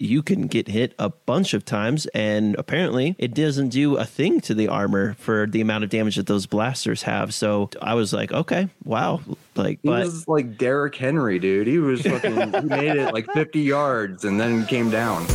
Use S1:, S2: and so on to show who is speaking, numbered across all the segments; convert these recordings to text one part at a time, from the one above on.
S1: you can get hit a bunch of times, and apparently it doesn't do a thing to the armor for the amount of damage that those blasters have. So I was like, okay, wow. Like,
S2: He
S1: but
S2: was like Derrick Henry, dude. He was fucking. he made it like 50 yards and then came down.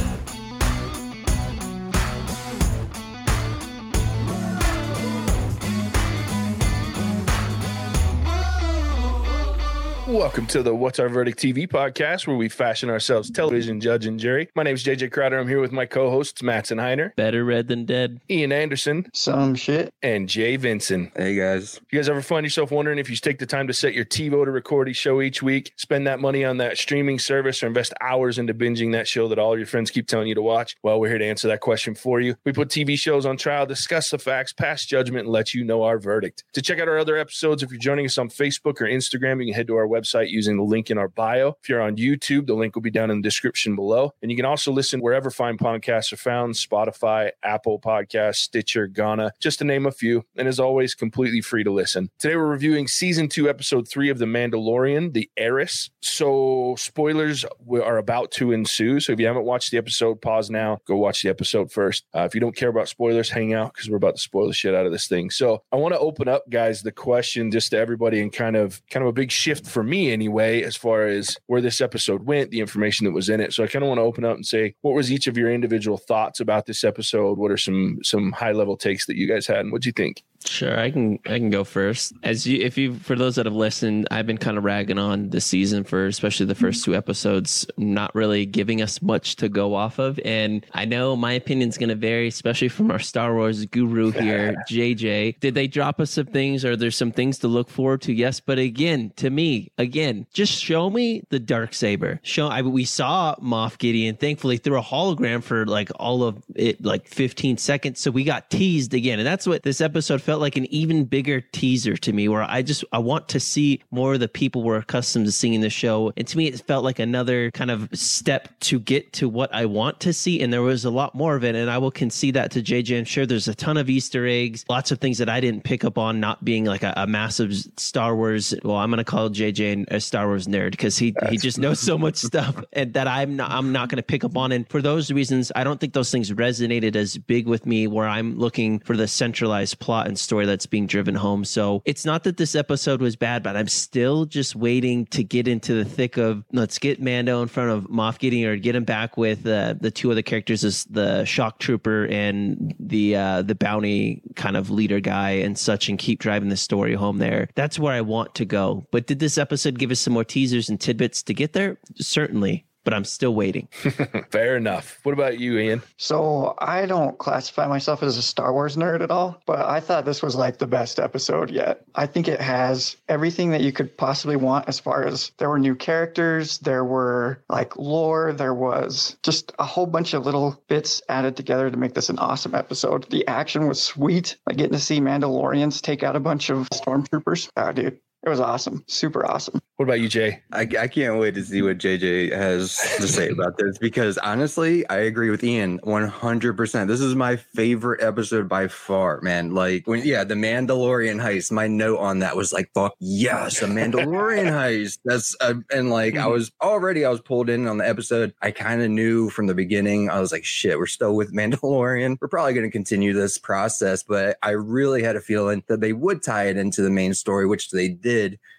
S3: Welcome to the What's Our Verdict TV podcast, where we fashion ourselves television judge and jury. My name is JJ Crowder. I'm here with my co-hosts Matson Heiner,
S1: better red than dead.
S3: Ian Anderson,
S4: Some shit.
S3: and Jay Vinson.
S2: Hey guys.
S3: If You guys ever find yourself wondering if you take the time to set your TiVo to record each show each week, spend that money on that streaming service, or invest hours into binging that show that all your friends keep telling you to watch? Well, we're here to answer that question for you. We put TV shows on trial, discuss the facts, pass judgment, and let you know our verdict. To check out our other episodes, if you're joining us on Facebook or Instagram, you can head to our website using the link in our bio. If you're on YouTube, the link will be down in the description below. And you can also listen wherever fine podcasts are found Spotify, Apple Podcasts, Stitcher, Ghana, just to name a few. And as always, completely free to listen. Today, we're reviewing season two, episode three of The Mandalorian, The Heiress. So, spoilers are about to ensue. So, if you haven't watched the episode, pause now, go watch the episode first. Uh, if you don't care about spoilers, hang out because we're about to spoil the shit out of this thing. So, I want to open up, guys, the question just to everybody and kind of kind of a big shift for me anyway, as far as where this episode went, the information that was in it. So, I kind of want to open up and say, what was each of your individual thoughts about this episode? What are some some high level takes that you guys had, and what do you think?
S1: Sure, I can I can go first. As you if you for those that have listened, I've been kind of ragging on this season for especially the first two episodes, not really giving us much to go off of. And I know my opinion's gonna vary, especially from our Star Wars guru here, JJ. Did they drop us some things? Are there some things to look forward to? Yes, but again, to me, again, just show me the dark saber. Show I we saw Moff Gideon, thankfully, through a hologram for like all of it, like 15 seconds. So we got teased again, and that's what this episode felt like an even bigger teaser to me, where I just I want to see more of the people we're accustomed to seeing in the show, and to me, it felt like another kind of step to get to what I want to see, and there was a lot more of it, and I will concede that to JJ. I'm sure there's a ton of Easter eggs, lots of things that I didn't pick up on, not being like a, a massive Star Wars. Well, I'm gonna call JJ a Star Wars nerd because he he just knows so much stuff, and that I'm not I'm not gonna pick up on, and for those reasons, I don't think those things resonated as big with me, where I'm looking for the centralized plot and story that's being driven home. So it's not that this episode was bad, but I'm still just waiting to get into the thick of let's get Mando in front of Moff Gideon or get him back with uh, the two other characters as the shock trooper and the uh, the bounty kind of leader guy and such and keep driving the story home there. That's where I want to go. But did this episode give us some more teasers and tidbits to get there? Certainly. But I'm still waiting.
S3: Fair enough. What about you, Ian?
S4: So I don't classify myself as a Star Wars nerd at all, but I thought this was like the best episode yet. I think it has everything that you could possibly want as far as there were new characters, there were like lore, there was just a whole bunch of little bits added together to make this an awesome episode. The action was sweet, like getting to see Mandalorians take out a bunch of stormtroopers. Ah, dude. It was awesome. Super awesome.
S3: What about you, Jay?
S2: I, I can't wait to see what JJ has to say about this because honestly, I agree with Ian 100%. This is my favorite episode by far, man. Like, when, yeah, the Mandalorian heist, my note on that was like, fuck, yes, a Mandalorian heist. That's, uh, and like, I was already, I was pulled in on the episode. I kind of knew from the beginning, I was like, shit, we're still with Mandalorian. We're probably going to continue this process, but I really had a feeling that they would tie it into the main story, which they did.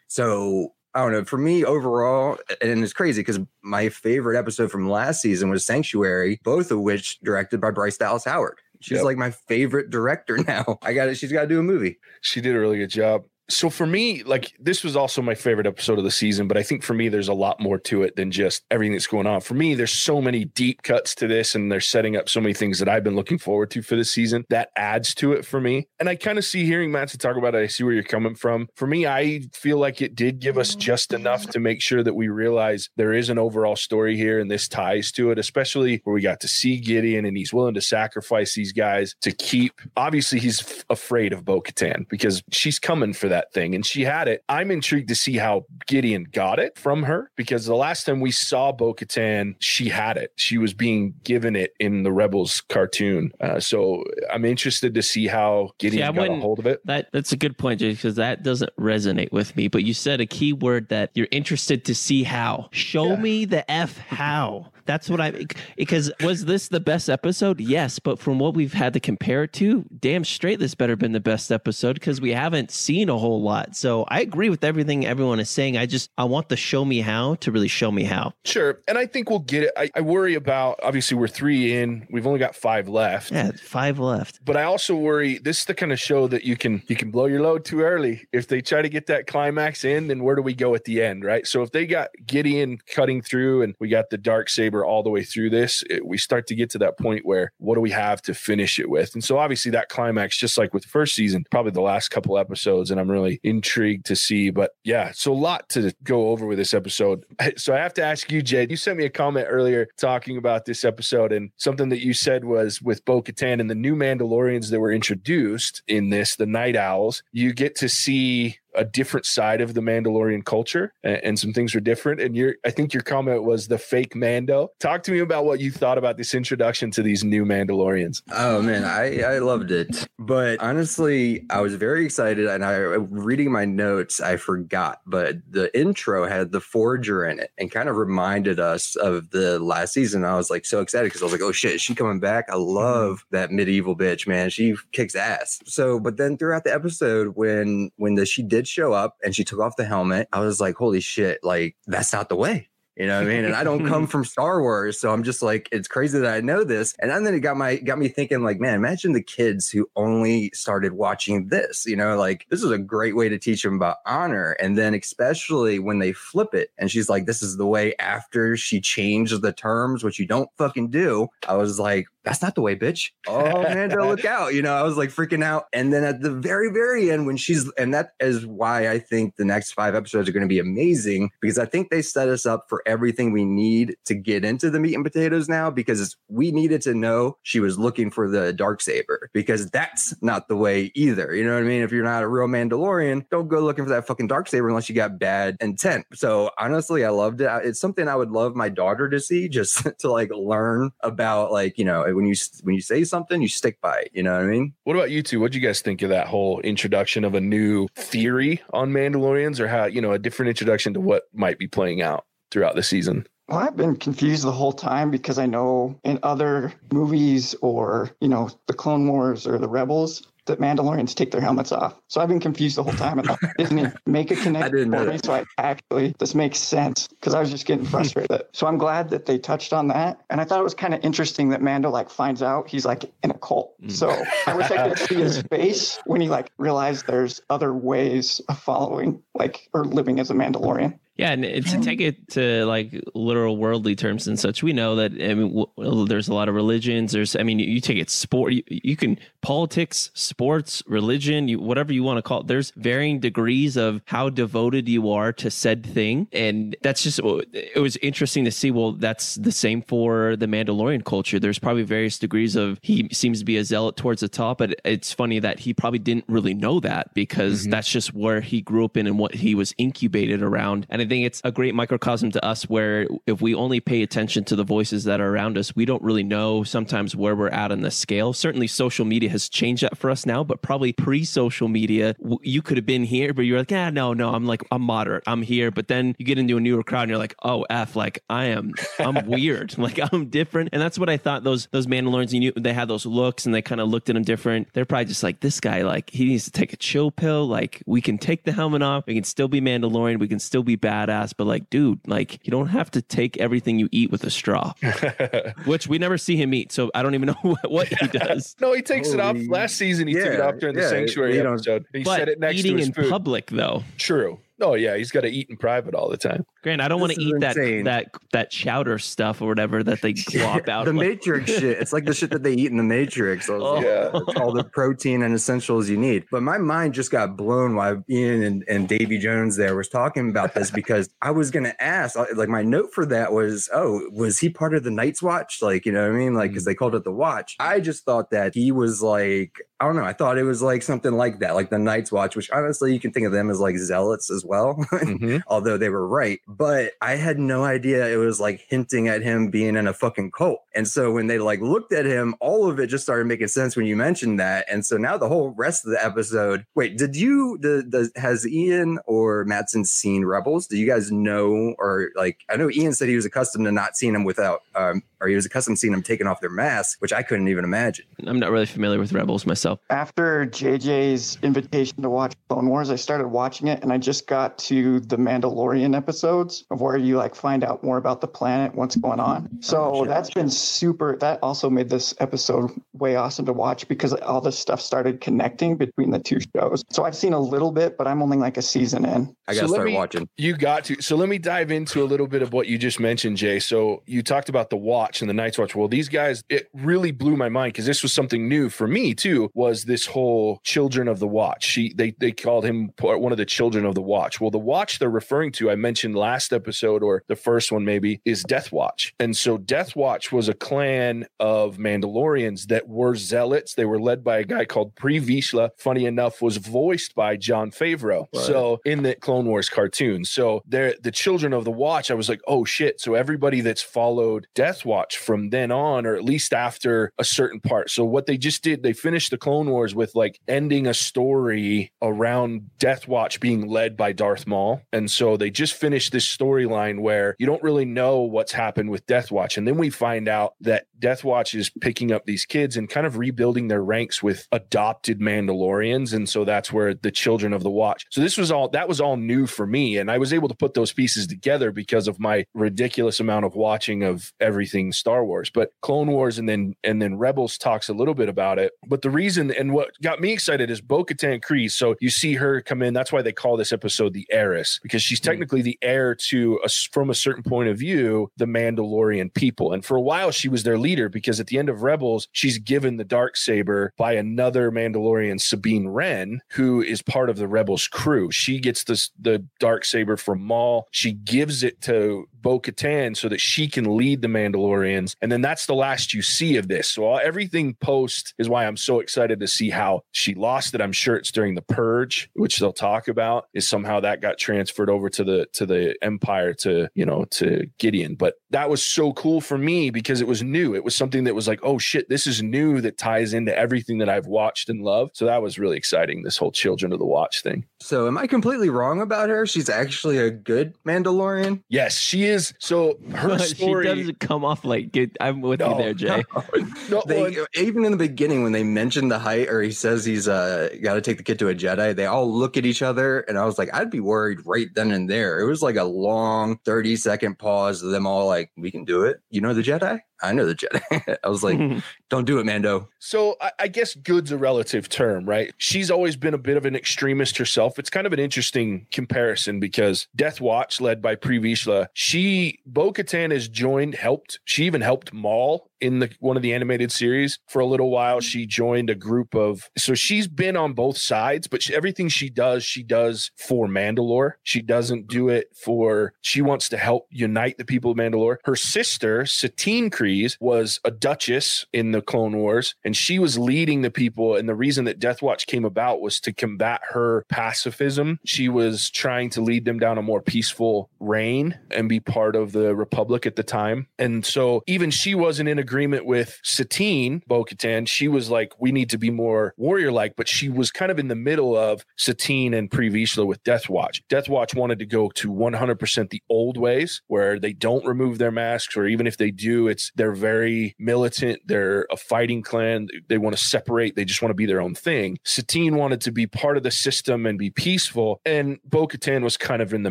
S2: So I don't know. For me, overall, and it's crazy because my favorite episode from last season was Sanctuary, both of which directed by Bryce Dallas Howard. She's
S3: Yep.
S2: like my favorite director now. I got it. She's got to do a movie.
S3: She did a really good job. So for me, like this was also my favorite episode of the season, but I think for me there's a lot more to it than just everything that's going on. For me, there's so many deep cuts to this and they're setting up so many things that I've been looking forward to for this season. That adds to it for me. And I kind of see hearing Matt to talk about it, I see where you're coming from. For me, I feel like it did give us just enough to make sure that we realize there is an overall story here and this ties to it, especially where we got to see Gideon and he's willing to sacrifice these guys to keep obviously he's f- afraid of Bo-Katan because she's coming for that thing and she had it. I'm intrigued to see how Gideon got it from her because the last time we saw Bo-Katan, she had it. She was being given it in the Rebels cartoon. Uh, so I'm interested to see how Gideon
S1: I
S3: got a hold of it.
S1: That that's a good point, Jay, because that doesn't resonate with me. But you said a key word that you're interested to see how. Show
S3: Yeah.
S1: me the f how. That's what I because was this the best episode? Yes, but from what we've had to compare it to, damn straight this better been the best episode because we haven't seen a whole lot. So I agree with everything everyone is saying. I just I want the show me how to really show me how.
S3: Sure. And I think we'll get it. I, I worry about obviously we're three in, we've only got five left.
S1: Yeah, five left.
S3: But I also worry this is the kind of show that you can you can blow your load too early. If they try to get that climax in, then where do we go at the end, right? So if they got Gideon cutting through and we got the dark saber all the way through this, it, we start to get to that point where what do we have to finish it with? And so obviously that climax, just like with the first season, probably the last couple episodes, and I'm really intrigued to see. But yeah, so a lot to go over with this episode. So I have to ask you, Jade. You sent me a comment earlier talking about this episode, and something that you said was with Bo Katan and the new Mandalorians that were introduced in this, the Night Owls, you get to see a different side of the Mandalorian culture and, and, some things were different. And your I think your comment was the fake Mando. Talk to me about what you thought about this introduction to these new Mandalorians.
S2: Oh man, I, I loved it. But honestly, I was very excited and I reading my notes, I forgot, but the intro had the forger in it and kind of reminded us of the last season. I was like so excited because I was like, oh shit, is she coming back? I love mm-hmm. that medieval bitch, man. She kicks ass. So but then throughout the episode when when the she did show up and she took off the helmet, I was like, holy shit, like that's not the way. You know what I mean? And I don't come from Star Wars, so I'm just like, it's crazy that I know this. And then it got my got me thinking, like, man, imagine the kids who only started watching this. You know, like this is a great way to teach them about honor. And then especially when they flip it, and she's like, this is the way after she changed the terms, which you don't fucking do. I was like, that's not the way, bitch. Oh man, look out. You know, I was like freaking out. And then at the very, very end, when she's and that is why I think the next five episodes are going to be amazing because I think they set us up for everything we need to get into the meat and potatoes now because we needed to know she was looking for the dark saber because that's not the way either. You know what I mean? If you're not a real Mandalorian, don't go looking for that fucking dark saber unless you got bad intent. So honestly, I loved it. It's something I would love my daughter to see just to like learn about like, you know, when you when you say something, you stick by it. You know what I mean?
S3: What about you two? What do you guys think of that whole introduction of a new theory on Mandalorians, or how you know a different introduction to what might be playing out throughout the season?
S4: Well, I've been confused the whole time because I know in other movies or, you know, the Clone Wars or the Rebels, that Mandalorians take their helmets off. So I've been confused the whole time. And Disney make a connection for me. So I actually this makes sense because I was just getting frustrated. so I'm glad that they touched on that. And I thought it was kind of interesting that Mando like finds out he's like in a cult. Mm. So I wish I could see his face when he like realized there's other ways of following like or living as a Mandalorian.
S1: Yeah, and to take it to like literal worldly terms and such, we know that I mean, w- there's a lot of religions. There's, I mean, you take it sport, you, you can politics, sports, religion, you, whatever you want to call it. There's varying degrees of how devoted you are to said thing, and that's just it was interesting to see. Well, that's the same for the Mandalorian culture. There's probably various degrees of he seems to be a zealot towards the top, but it's funny that he probably didn't really know that because mm-hmm. that's just where he grew up in and what he was incubated around. And I think it's a great microcosm to us where if we only pay attention to the voices that are around us, we don't really know sometimes where we're at on the scale. Certainly, social media has changed that for us now, but probably pre social media, you could have been here, but you're like, yeah, no, no, I'm like, I'm moderate, I'm here. But then you get into a newer crowd and you're like, oh, F, like I am, I'm weird, like I'm different. And that's what I thought those, those Mandalorians, you knew they had those looks and they kind of looked at him different. They're probably just like, this guy, like, he needs to take a chill pill. Like, we can take the helmet off, we can still be Mandalorian, we can still be bad badass, but like, dude, like you don't have to take everything you eat with a straw, which we never see him eat. So I don't even know what, he does.
S3: no, he takes Holy, it off. Last season, he yeah, took it off during yeah, the sanctuary episode. He
S1: but
S3: said it next
S1: eating
S3: to his
S1: in
S3: food.
S1: public, though.
S3: True. Oh yeah, he's got to eat in private all the time.
S1: Grant, I don't want to eat insane. that that that chowder stuff or whatever that they glop out.
S2: the Matrix shit. It's like the shit that they eat in the Matrix. Oh. Yeah, all the protein and essentials you need. But my mind just got blown while Ian and, and Davy Jones there was talking about this because I was gonna ask. Like my note for that was, oh, was he part of the Night's Watch? Like you know what I mean? Like because mm. they called it the Watch. I just thought that he was like I don't know. I thought it was like something like that, like the Night's Watch, which honestly you can think of them as like zealots as well,
S3: Mhm.
S2: although they were right. But I had no idea it was like hinting at him being in a fucking cult. And so when they like looked at him, all of it just started making sense when you mentioned that. And so now the whole rest of the episode. Wait, did you? The, the has Ian or Matson seen Rebels? Do you guys know or like? I know Ian said he was accustomed to not seeing them without, um, or he was accustomed to seeing them taking off their mask, which I couldn't even imagine.
S1: I'm not really familiar with Rebels myself.
S4: After JJ's invitation to watch Clone Wars, I started watching it and I just got to the Mandalorian episodes of where you like find out more about the planet, what's going on. So
S2: shit.
S4: that's been super. That also made this episode way awesome to watch because all this stuff started connecting between the two shows. So I've seen a little bit, but I'm only like a season in.
S2: I gotta
S3: let
S2: start
S3: me-
S2: watching.
S3: You got to. So let me dive into a little bit of what you just mentioned, Jay. So you talked about the watch and the Night's Watch. Well, these guys, it really blew my mind because this was something new for me too. Was this whole children of the watch? She they they called him one of the children of the watch. Well, the watch they're referring to, I mentioned last episode or the first one maybe, is Death Watch. And so Death Watch was a clan of Mandalorians that were zealots. They were led by a guy called Pre Vizsla. Funny enough, was voiced by Jon Favreau.
S2: Right.
S3: So in the Clone Wars cartoon. So they're the children of the watch. I was like, oh shit. So everybody that's followed Death Watch from then on, or at least after a certain part. So what they just did, they finished the Clone Wars with like ending a story around Death Watch being led by Darth Maul. And so they just finished this storyline where you don't really know what's happened with Death Watch. And then we find out that Death Watch is picking up these kids and kind of rebuilding their ranks with adopted Mandalorians. And so that's where the children of the watch. So this was all that was all new for me. And I was able to put those pieces together because of my ridiculous amount of watching of everything Star Wars. But Clone Wars and then and then Rebels talks a little bit about it. But the reason and what got me excited is Bo Katan Kryze. So you see her come in. That's why they call this episode the heiress, because she's hmm. technically the heir to a, from a certain point of view, the Mandalorian people. And for a while, she was their leader because at the end of Rebels, she's given the dark saber by another Mandalorian, Sabine Wren, who is part of the Rebels crew. She gets this the dark saber from Maul. She gives it to Bo Katan so that she can lead the Mandalorians. And then that's the last you see of this. So everything post is why I'm so excited to see how she lost it. I'm sure it's during the purge, which they'll talk about, is somehow that got transferred over to the to the Empire to, you know, to Gideon. But that was so cool for me because it was new. It was something that was like, oh shit, this is new that ties into everything that I've watched and loved. So that was really exciting, this whole Children of the Watch thing.
S2: So am I completely wrong about her? She's actually a good Mandalorian.
S3: Yes, she is. So her story.
S1: she doesn't come off like good. I'm with
S3: No,
S1: you there, Jay.
S3: no,
S2: They
S3: well,
S2: even in the beginning when they mentioned the height, or he says he's uh got to take the kid to a Jedi. They all look at each other, and I was like, I'd be worried right then and there. It was like a long thirty second pause of them all like, "We can do it." You know the Jedi? I know the Jedi. I was like, "Don't do it, Mando."
S3: So I, I guess good's a relative term, right? She's always been a bit of an extremist herself. It's kind of an interesting comparison because Death Watch, led by Pre Vizsla, she Bo Katan has joined, helped. She even helped Maul in the one of the animated series for a little while. Mm-hmm. She joined a group of so she's been on both sides, but she, everything she does, she does for Mandalore. She doesn't do mm-hmm. it for. She wants to help unite the people of Mandalore. Her sister Satine Kryze was a duchess in the Clone Wars, and she was leading the people. And the reason that Death Watch came about was to combat her pacifism. She was trying to lead them down a more peaceful reign and be part of the Republic at the time. And so even she wasn't in agreement with Satine Bo Katan. She was like, we need to be more warrior like, but she was kind of in the middle of Satine and Pre Vizsla with Death Watch. Death Watch wanted to go to 100% the old ways where they don't remove their masks, or even if they do, it's they're very militant. They're a fighting clan. They want to separate. They just want to be their own thing. Satine wanted to be part of the system and be peaceful. And Bo Katan was kind of in the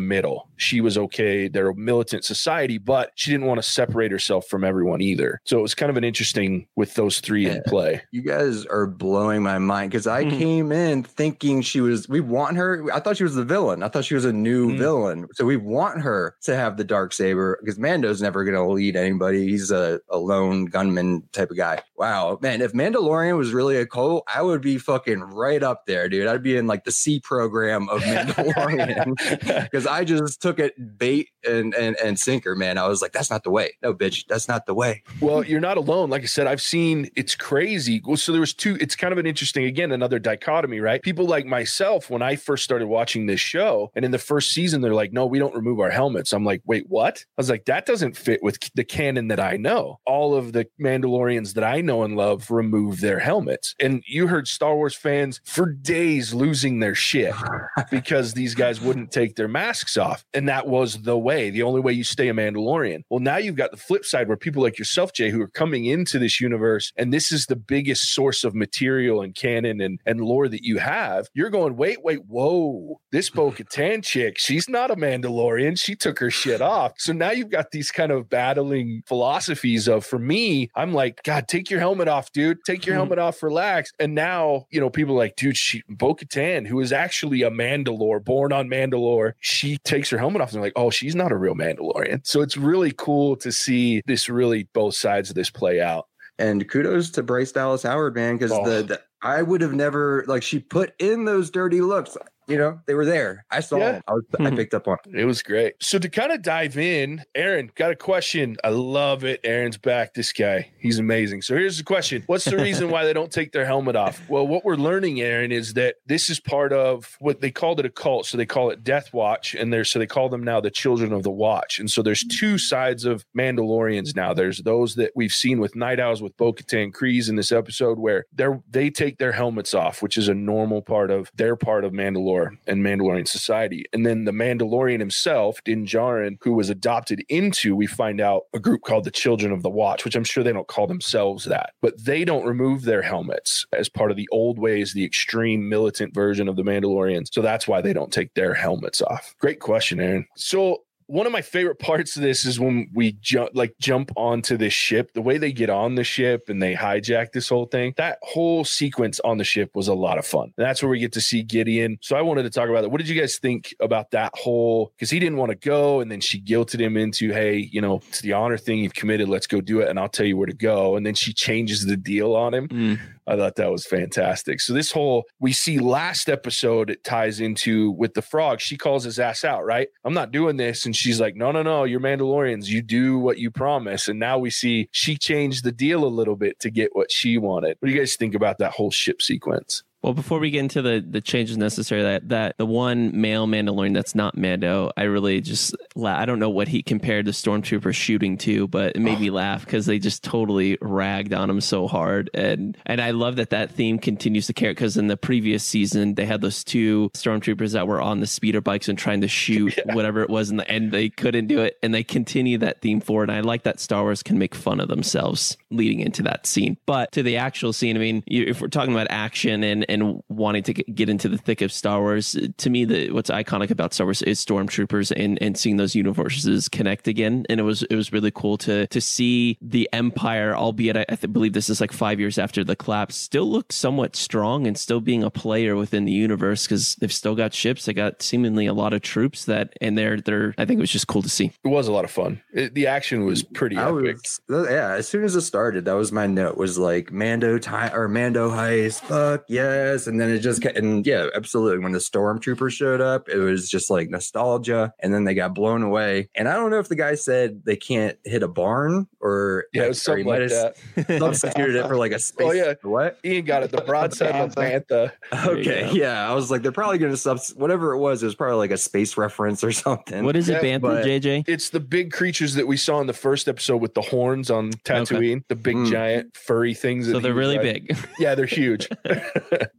S3: middle. She was okay. They're a militant society, but she didn't want to separate herself from everyone either. So was kind of an interesting with those three in play.
S2: You guys are blowing my mind because I
S1: Mhm.
S2: came in thinking she was. We want her. I thought she was the villain. I thought she was a new
S3: Mm.
S2: villain. So we want her to have the dark saber because Mando's never going to lead anybody. He's a, a lone gunman type of guy. Wow, man! If Mandalorian was really a cult, I would be fucking right up there, dude. I'd be in like the C program of Mandalorian because I just took it bait and and and sinker, man. I was like, that's not the way. No, bitch, that's not the way.
S3: Well, you're you're not alone. Like I said, I've seen it's crazy. Well, so there was two. It's kind of an interesting, again, another dichotomy, right? People like myself, when I first started watching this show, and in the first season, they're like, "No, we don't remove our helmets." I'm like, "Wait, what?" I was like, "That doesn't fit with the canon that I know." All of the Mandalorians that I know and love remove their helmets, and you heard Star Wars fans for days losing their shit because these guys wouldn't take their masks off, and that was the way, the only way you stay a Mandalorian. Well, now you've got the flip side where people like yourself, Jay, who are coming into this universe, and this is the biggest source of material and canon and, and lore that you have. You're going, wait, wait, whoa, this Bo Katan chick, she's not a Mandalorian. She took her shit off. So now you've got these kind of battling philosophies of, for me, I'm like, God, take your helmet off, dude. Take your hmm. helmet off, relax. And now, you know, people are like, dude, she, Bo Katan, who is actually a Mandalore, born on Mandalore, she takes her helmet off and they're like, oh, she's not a real Mandalorian. So it's really cool to see this really both sides of this play out.
S2: And kudos to Bryce Dallas Howard, man, because
S3: Oh.
S2: the, the I would have never like she put in those dirty looks. You know, they were there. I saw
S3: Yeah.
S2: them. I, was, I
S1: Mhm.
S2: picked up on. it.
S3: It was great. So to kind of dive in, Aaron got a question. I love it. Aaron's back. This guy, he's amazing. So here's the question: What's the reason why they don't take their helmet off? Well, what we're learning, Aaron, is that this is part of what they called it a cult. So they call it Death Watch, and there's so they call them now the Children of the Watch. And so there's two sides of Mandalorians now. There's those that we've seen with Night Owls with Bo-Katan Kryze in this episode, where they're they take their helmets off, which is a normal part of their part of Mandalore and Mandalorian society. And then the Mandalorian himself, Din Djarin, who was adopted into, we find out a group called the Children of the Watch, which I'm sure they don't call themselves that, but they don't remove their helmets as part of the old ways, the extreme militant version of the Mandalorians. So that's why they don't take their helmets off. Great question, Aaron. So one of my favorite parts of this is when we jump like jump onto this ship the way they get on the ship and they hijack this whole thing that whole sequence on the ship was a lot of fun. And that's where we get to see gideon. So i wanted to talk about that. What did you guys think about that whole because he didn't want to go and then she guilted him into hey you know it's the honor thing. You've committed. Let's go do it and i'll tell you where to go. And then she changes the deal on him.
S1: Mm.
S3: I thought that was fantastic. So this whole we see last episode it ties into with the frog. She calls his ass out, right? I'm not doing this, and she's like, "No, no, no, you're Mandalorians. You do what you promise." And now we see she changed the deal a little bit to get what she wanted. What do you guys think about that whole ship sequence?
S1: Well, before we get into the the changes necessary, that that the one male Mandalorian that's not Mando, I really just la- I don't know what he compared the stormtrooper shooting to, but it made me oh. laugh because they just totally ragged on him so hard, and and I love that that theme continues to carry because in the previous season they had those two stormtroopers that were on the speeder bikes and trying to shoot whatever it was, in the end they couldn't do it, and they continue that theme forward. And I like that Star Wars can make fun of themselves leading into that scene, but to the actual scene, I mean, if we're talking about action and and wanting to get get into the thick of Star Wars, to me, the what's iconic about Star Wars is stormtroopers and and seeing those universes connect again. And it was it was really cool to to see the Empire, albeit I, I th- believe this is like five years after the collapse, still look somewhat strong and still being a player within the universe because they've still got ships, they got seemingly a lot of troops that, and they're they're. I think it was just cool to see.
S3: It was a lot of fun. It, the action was pretty
S2: I
S3: epic.
S2: was uh, yeah. As soon as it started, that was my note. Was like Mando time or Mando heist. Fuck yes. And then it just kept, and yeah, absolutely. When the stormtroopers showed up, it was just like nostalgia. And then they got blown away. And I don't know if the guy said they can't hit a barn or
S3: yeah, it was
S2: or he
S3: something like
S2: might have
S3: that.
S2: substituted it for like a space.
S3: Oh, yeah.
S2: What?
S3: Ian got it. The broadside of the bantha.
S2: Okay.
S1: go.
S2: Yeah. I was like, they're probably going to sub whatever it was. It was probably like a space reference or something.
S1: What is
S3: Yeah,
S1: it, Bantha
S2: but-
S1: JJ?
S3: It's the big creatures that we saw in the first episode with the horns on Tatooine, the big
S2: Mm.
S3: giant furry things.
S1: So
S3: he
S1: they're really
S3: riding.
S1: big.
S3: Yeah, they're huge.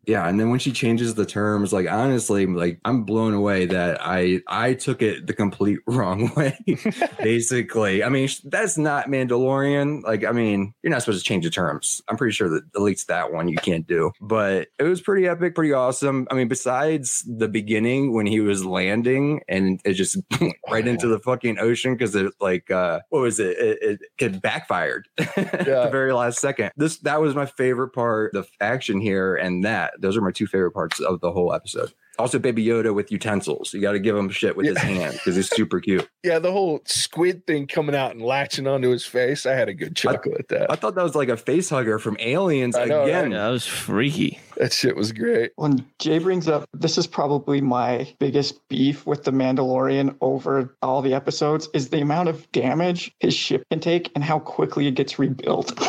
S2: Yeah, and then when she changes the terms, like honestly, like I'm blown away that I I took it the complete wrong way. Basically, I mean that's not Mandalorian. Like, I mean, you're not supposed to change the terms. I'm pretty sure that at least that one you can't do. But it was pretty epic, pretty awesome. I mean, besides the beginning when he was landing and it just went right into the fucking ocean because it like uh what was it? It, it, it backfired at
S3: Yeah.
S2: the very last second. This that was my favorite part, the action here, and that those are my two favorite parts of the whole episode. Also, Baby Yoda with utensils. You got to give him shit with his hand because he's super cute.
S3: yeah, the whole squid thing coming out and latching onto his face. I had a good chuckle at that.
S2: I thought that was like a face hugger from Aliens
S3: I know,
S2: again.
S1: Yeah, that was freaky.
S3: That shit was great.
S4: When Jay brings up, this is probably my biggest beef with the Mandalorian over all the episodes is the amount of damage his ship can take and how quickly it gets rebuilt.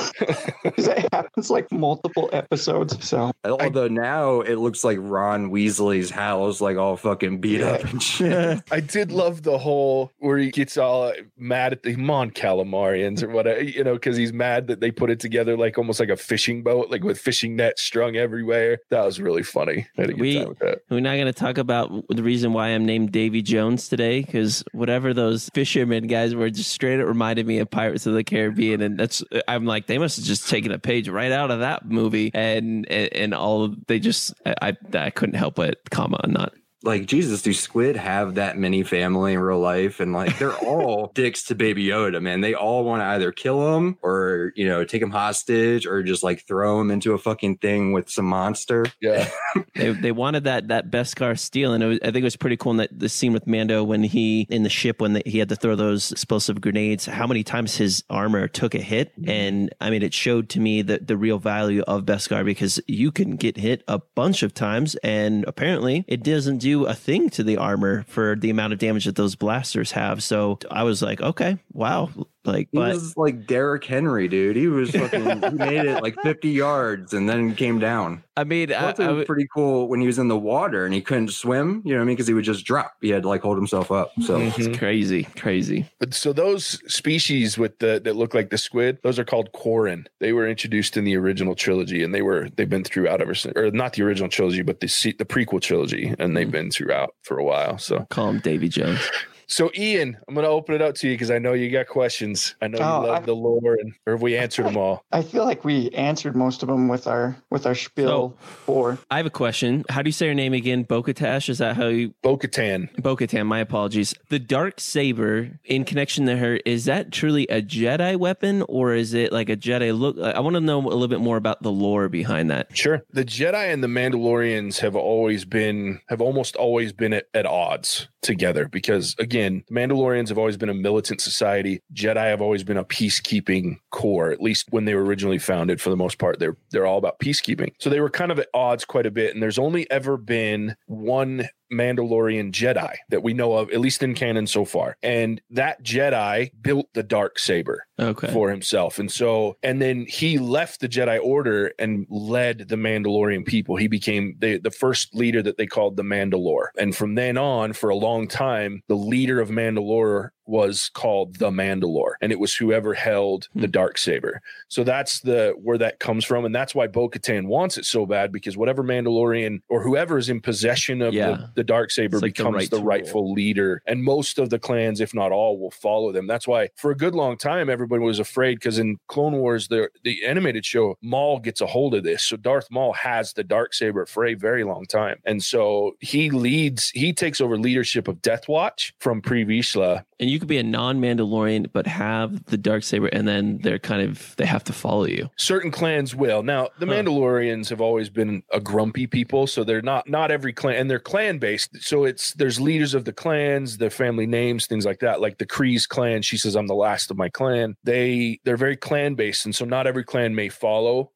S4: Because it happens like multiple episodes. So
S2: Although now it looks like Ron Weasley's house, like all fucking beat up and shit.
S3: I did love the whole where he gets all mad at the Mon Calamarians or whatever, you know, because he's mad that they put it together like almost like a fishing boat, like with fishing nets strung everywhere. That was really funny. I had a good
S1: We-
S3: time with that.
S1: We're not going to talk about the reason why I'm named Davy Jones today, because whatever those fishermen guys were, just straight up reminded me of Pirates of the Caribbean, and that's I'm like they must have just taken a page right out of that movie, and and, and all they just I, I couldn't help but comment on that.
S2: Like Jesus, do squid have that many family in real life? And like they're all dicks to Baby Yoda, man. They all want to either kill him or you know take him hostage or just like throw him into a fucking thing with some monster.
S3: Yeah.
S1: They, they wanted that that Beskar steel, and it was, I think it was pretty cool in that the scene with Mando when he in the ship when the, he had to throw those explosive grenades. How many times his armor took a hit, mm-hmm. and I mean, it showed to me the the real value of Beskar because you can get hit a bunch of times, and apparently it doesn't do a thing to the armor for the amount of damage that those blasters have. So I was like, okay, wow, like,
S2: He
S1: but
S2: was like Derrick Henry, dude. He was fucking. he made it like 50 yards and then came down.
S1: I mean, I, I
S2: was pretty cool when he was in the water and he couldn't swim. You know what I mean? Because he would just drop. He had to like hold himself up. So
S3: Mhm.
S1: it's crazy, crazy.
S3: But so those species with the that look like the squid, those are called Quarren. They were introduced in the original trilogy, and they were they've been throughout ever since, or not the original trilogy, but the the prequel trilogy, and they've been throughout for a while. So
S1: Call him Davy Jones.
S3: So, Ian, I'm going to open it up to you because I know you got questions. I know you
S4: Oh,
S3: love
S4: I-
S3: the lore, and or have we answered them all?
S4: I feel like we answered most of them with our with our spiel for
S1: I have a question. How do you say your name again? Bokatash? Is that how you
S3: Bo-Katan.
S1: Bo-Katan, my apologies. The dark saber in connection to her, is that truly a Jedi weapon or is it like a Jedi look? I want to know a little bit more about the lore behind that.
S3: Sure. The Jedi and the Mandalorians have always been, have almost always been at, at odds together because, again, the Mandalorians have always been a militant society. Jedi have always been a peacekeeping core, at least when they were originally founded. For the most part, they're they're all about peacekeeping. So they were kind of at odds quite a bit. And there's only ever been one Mandalorian Jedi that we know of, at least in canon so far. And that Jedi built the dark saber
S1: Okay.
S3: for himself. And so, and then he left the Jedi Order and led the Mandalorian people. He became the, the first leader that they called the Mandalore. And from then on, for a long time, the leader of Mandalore was called the Mandalore, and it was whoever held the hmm. dark saber. So that's the where that comes from, and that's why Bo-Katan wants it so bad because whatever Mandalorian or whoever is in possession of
S1: Yeah.
S3: the, the dark saber
S1: like the
S3: becomes
S1: right
S3: the rightful leader, and most of the clans, if not all, will follow them. That's why for a good long time everybody was afraid because in Clone Wars, the the animated show, Maul gets a hold of this. So Darth Maul has the dark saber for a very long time, and so he leads. He takes over leadership of Death Watch from Pre Vizsla
S1: And you could be a non-Mandalorian but have the dark saber, and then they're kind of they have to follow you.
S3: certain clans will now the
S1: Huh.
S3: mandalorians have always been a grumpy people so they're not not every clan and they're clan based so it's there's leaders of the clans their family names things like that like the Kryze clan she says i'm the last of my clan they they're very clan based and so not every clan may follow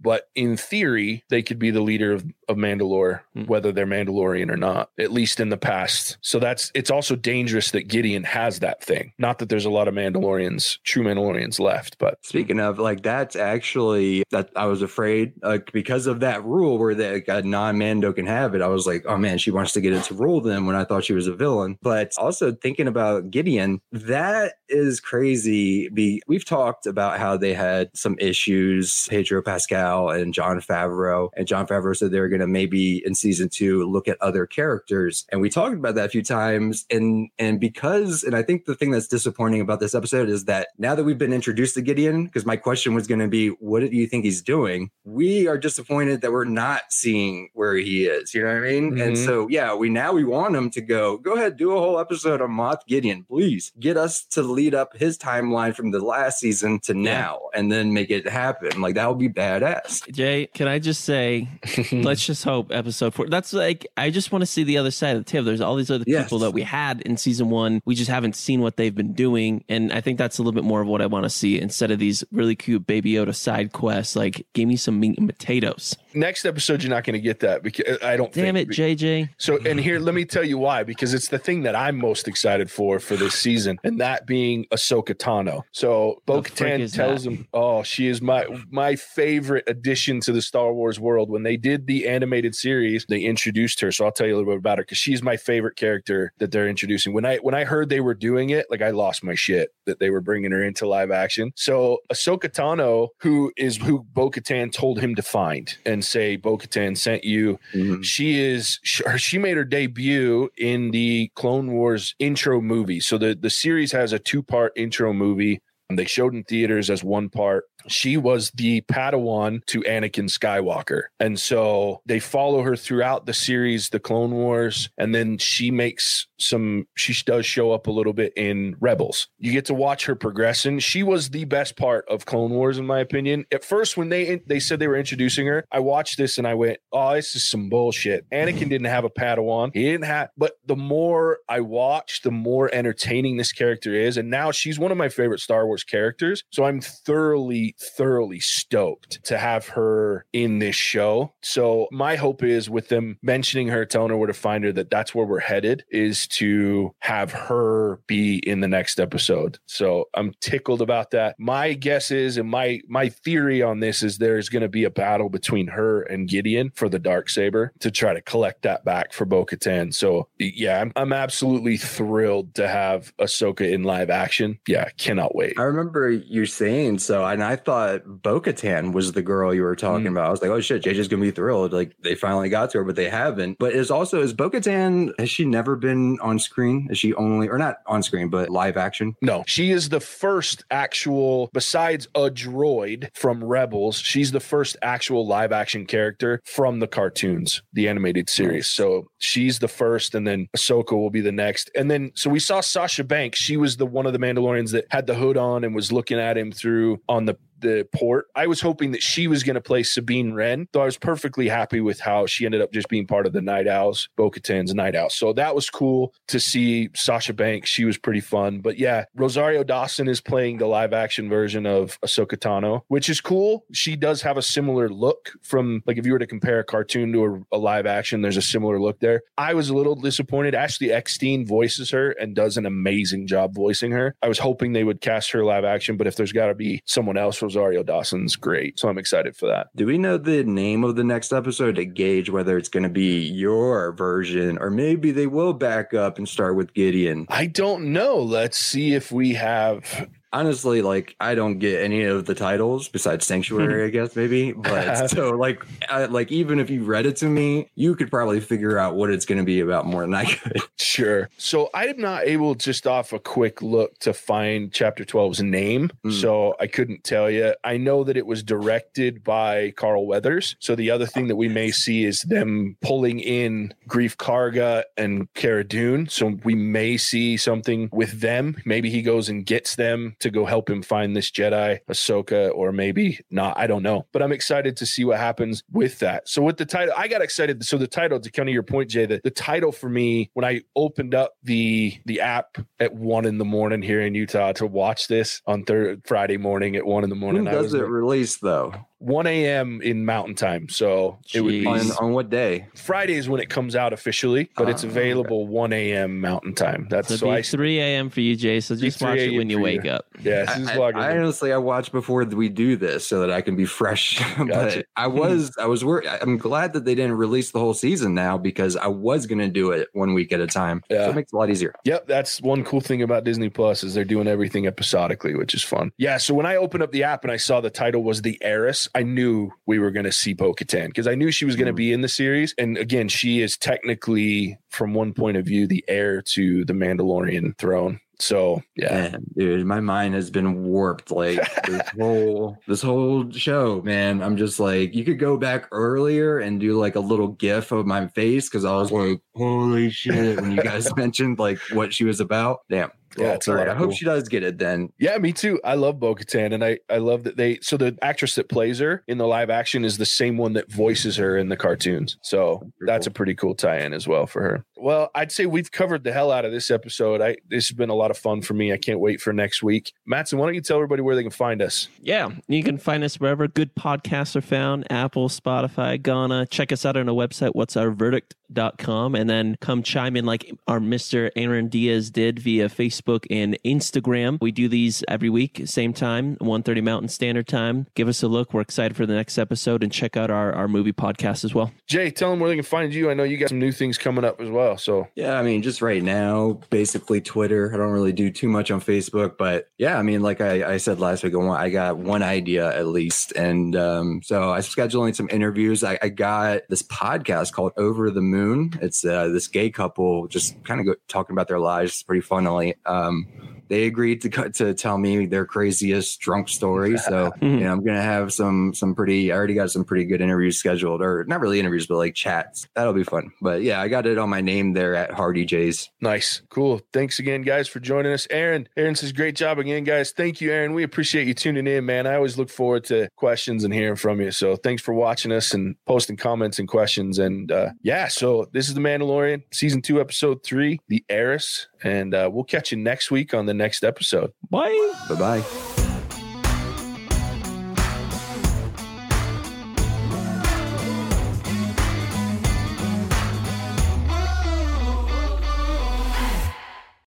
S3: but in theory they could be the leader of, of mandalore
S1: Hmm.
S3: whether they're mandalorian or not at least in the past so that's it's also dangerous that gideon has that thing not that there's a lot of mandalorians true mandalorians left but
S2: Speaking of, like, that's actually that I was afraid, like, because of that rule where that a non-Mando can have it. I was like, oh man, she wants to get it to rule them when I thought she was a villain. But also thinking about Gideon, that is crazy. Be we've talked about how they had some issues, Pedro Pascal and Jon Favreau, and Jon Favreau said they were going to maybe in season two look at other characters, and we talked about that a few times. And and because, and I think the thing that's disappointing about this episode is that now that we've been introduced to Gideon, because my question was going to be, what do you think he's doing? We are disappointed that we're not seeing where he is. You know what I mean? And
S3: Mhm.
S2: so, yeah, we now we want him to go, go ahead, do a whole episode on Moff Gideon, please. Get us to lead up his timeline from the last season to now, and then make it happen. Like that would be badass.
S1: Jay, can I just say, let's just hope episode four. That's like I just want to see the other side of the table. There's all these other
S2: Yes.
S1: people that we had in season one. We just haven't seen what they've been doing, and I think that's a little bit more of what I want to see instead of these really cute Baby Yoda side quests. Like, give me some meat and potatoes.
S3: Next episode, you're not going to get that because I don't.
S1: Damn
S3: think.
S1: it, JJ.
S3: So, and here, let me tell you why, because it's the thing that I'm most excited for for this season, and that being Ahsoka Tano. So, Bo Katan tells
S1: that?
S3: him, "Oh, she is my my favorite addition to the Star Wars world." When they did the animated series, they introduced her. So, I'll tell you a little bit about her because she's my favorite character that they're introducing. When I when I heard they were doing it, like I lost my shit that they were bringing her into live action. So, Ahsoka Tano, who is who Bo Katan told him to find and say, "Bo Katan sent you."
S2: Mhm.
S3: she is she, she made her debut in the clone wars intro movie so the the series has a two part intro movie and they showed in theaters as one part she was the padawan to anakin skywalker. And so they follow her throughout the series the clone wars and then she makes some she does show up a little bit in rebels. You get to watch her progression. She was the best part of clone wars in my opinion. At first when they they said they were introducing her i watched this and i went oh this is some bullshit. Anakin didn't have a padawan. He didn't have but the more i watch the more entertaining this character is. And now she's one of my favorite star wars characters. So i'm thoroughly thoroughly stoked to have her in this show. So my hope is with them mentioning her telling her where to find her that that's where we're headed is to have her be in the next episode. So i'm tickled about that. My guess is and my my theory on this is there's going to be a battle between her and gideon for the dark saber to try to collect that back for bo-katan. So yeah i'm, I'm absolutely thrilled to have ahsoka in live action. Yeah cannot wait.
S2: I remember you saying so, and I thought Bo Katan was the girl you were talking
S3: Mm.
S2: about. I was like, oh shit, JJ's gonna be thrilled. Like they finally got to her, but they haven't. But is also, is Bo Katan, has she never been on screen? Is she only, or not on screen, but live action?
S3: No, she is the first actual, besides a droid from Rebels, she's the first actual live action character from the cartoons, the animated series. So she's the first, and then Ahsoka will be the next. And then, so we saw Sasha Banks. She was the one of the Mandalorians that had the hood on and was looking at him through on the the port. I was hoping that she was going to play Sabine Wren, though I was perfectly happy with how she ended up just being part of the Night Owls, Bo Katan's Night Owls. So that was cool to see Sasha Banks. She was pretty fun. But yeah, Rosario Dawson is playing the live action version of Ahsoka Tano, which is cool. She does have a similar look from, like, if you were to compare a cartoon to a, a live action, there's a similar look there. I was a little disappointed. Ashley Eckstein voices her and does an amazing job voicing her. I was hoping they would cast her live action, but if there's got to be someone else, Rosario Dawson's great. So I'm excited for that.
S2: Do we know the name of the next episode to gauge whether it's going to be your version or maybe they will back up and start with Gideon?
S3: I don't know. Let's see if we have.
S2: Honestly, like I don't get any of the titles besides Sanctuary, I guess maybe. But so like, I, like even if you read it to me, you could probably figure out what it's going to be about more than I could.
S3: Sure. So I am not able just off a quick look to find chapter 12's name.
S2: Hmm.
S3: So I couldn't tell you. I know that it was directed by Carl Weathers. So the other thing that we may see is them pulling in Greef Karga and Cara Dune. So we may see something with them. Maybe he goes and gets them to go help him find this Jedi, Ahsoka, or maybe not. I don't know. But I'm excited to see what happens with that. So with the title, I got excited. So the title, to come to your point, Jay, that the title for me, when I opened up the the app at one in the morning here in Utah to watch this on third Friday morning at one in the morning,
S2: When does
S3: was
S2: it release though?
S3: 1 a.m. in Mountain Time. So it would be
S2: On, on what day?
S3: Friday is when it comes out officially, but it's
S2: Oh,
S3: available 1 a.m. Mountain Time. That's
S1: So
S3: so
S1: it'd
S3: I
S1: be 3 a.m. for you, Jay. So just watch it when you wake
S3: you.
S1: up.
S3: yeah, this is
S2: I, I honestly, I watch before we do this so that I can be fresh.
S3: Gotcha.
S2: but I hmm. was, I was worried. I'm glad that they didn't release the whole season now because I was going to do it one week at a time. So
S3: Yeah.
S2: it makes it a lot easier.
S3: Yep, that's one cool thing about Disney Plus is they're doing everything episodically, which is fun. Yeah, so when I opened up the app and I saw the title was The Heiress, I knew we were going to see Bo-Katan because I knew she was going to
S2: Mm.
S3: be in the series. And again, she is technically, from one point of view, the heir to the Mandalorian throne. So yeah,
S2: Man, dude, my mind has been warped. Like this whole this whole show, man. I'm just like, you could go back earlier and do like a little gif of my face because I was like, holy shit, when you guys mentioned like what she was about. Damn.
S3: Yeah,
S2: Well,
S3: it's a lot
S2: right, I hope
S3: cool.
S2: she does get it then.
S3: Yeah, me too. I love Bo Katan, and I, I love that they. So the actress that plays her in the live action is the same one that voices her in the cartoons. So that's a pretty cool tie in as well for her. Well, I'd say we've covered the hell out of this episode. I this has been a lot of fun for me. I can't wait for next week. Matson, why don't you tell everybody where they can find us?
S1: Yeah, you can find us wherever good podcasts are found Apple, Spotify, Ghana. Check us out on our website, what's our verdict.com, and then come chime in like our Mr. Aaron Diaz did via Facebook and Instagram. We do these every week, same time, 1.30 Mountain Standard Time. Give us a look. We're excited for the next episode and check out our, our movie podcast as well.
S3: Jay, tell them where they can find you. I know you got some new things coming up as well. So
S2: Yeah, I mean, just right now, basically Twitter. I don't really do too much on Facebook, but yeah, I mean, like I, I said last week, I I got one idea at least, and um, so I'm scheduling some interviews. I, I got this podcast called Over the Moon. It's uh, this gay couple just kind of talking about their lives. It's pretty funnily. Um, they agreed to co- to tell me their craziest drunk story. So you know, I'm gonna have some some pretty. I already got some pretty good interviews scheduled, or not really interviews, but like chats. That'll be fun. But yeah, I got it on my name there at Hardy J's.
S3: nice. Cool. Thanks again, guys, for joining us. Aaron, Aaron says great job again, guys. Thank you, Aaron. We appreciate you tuning in, man. I always look forward to questions and hearing from you. So thanks for watching us and posting comments and questions. And uh, yeah, so this is The Mandalorian, season two, episode three, The Heiress. And uh, we'll catch you next week on the next episode.
S1: Bye.
S2: Bye bye.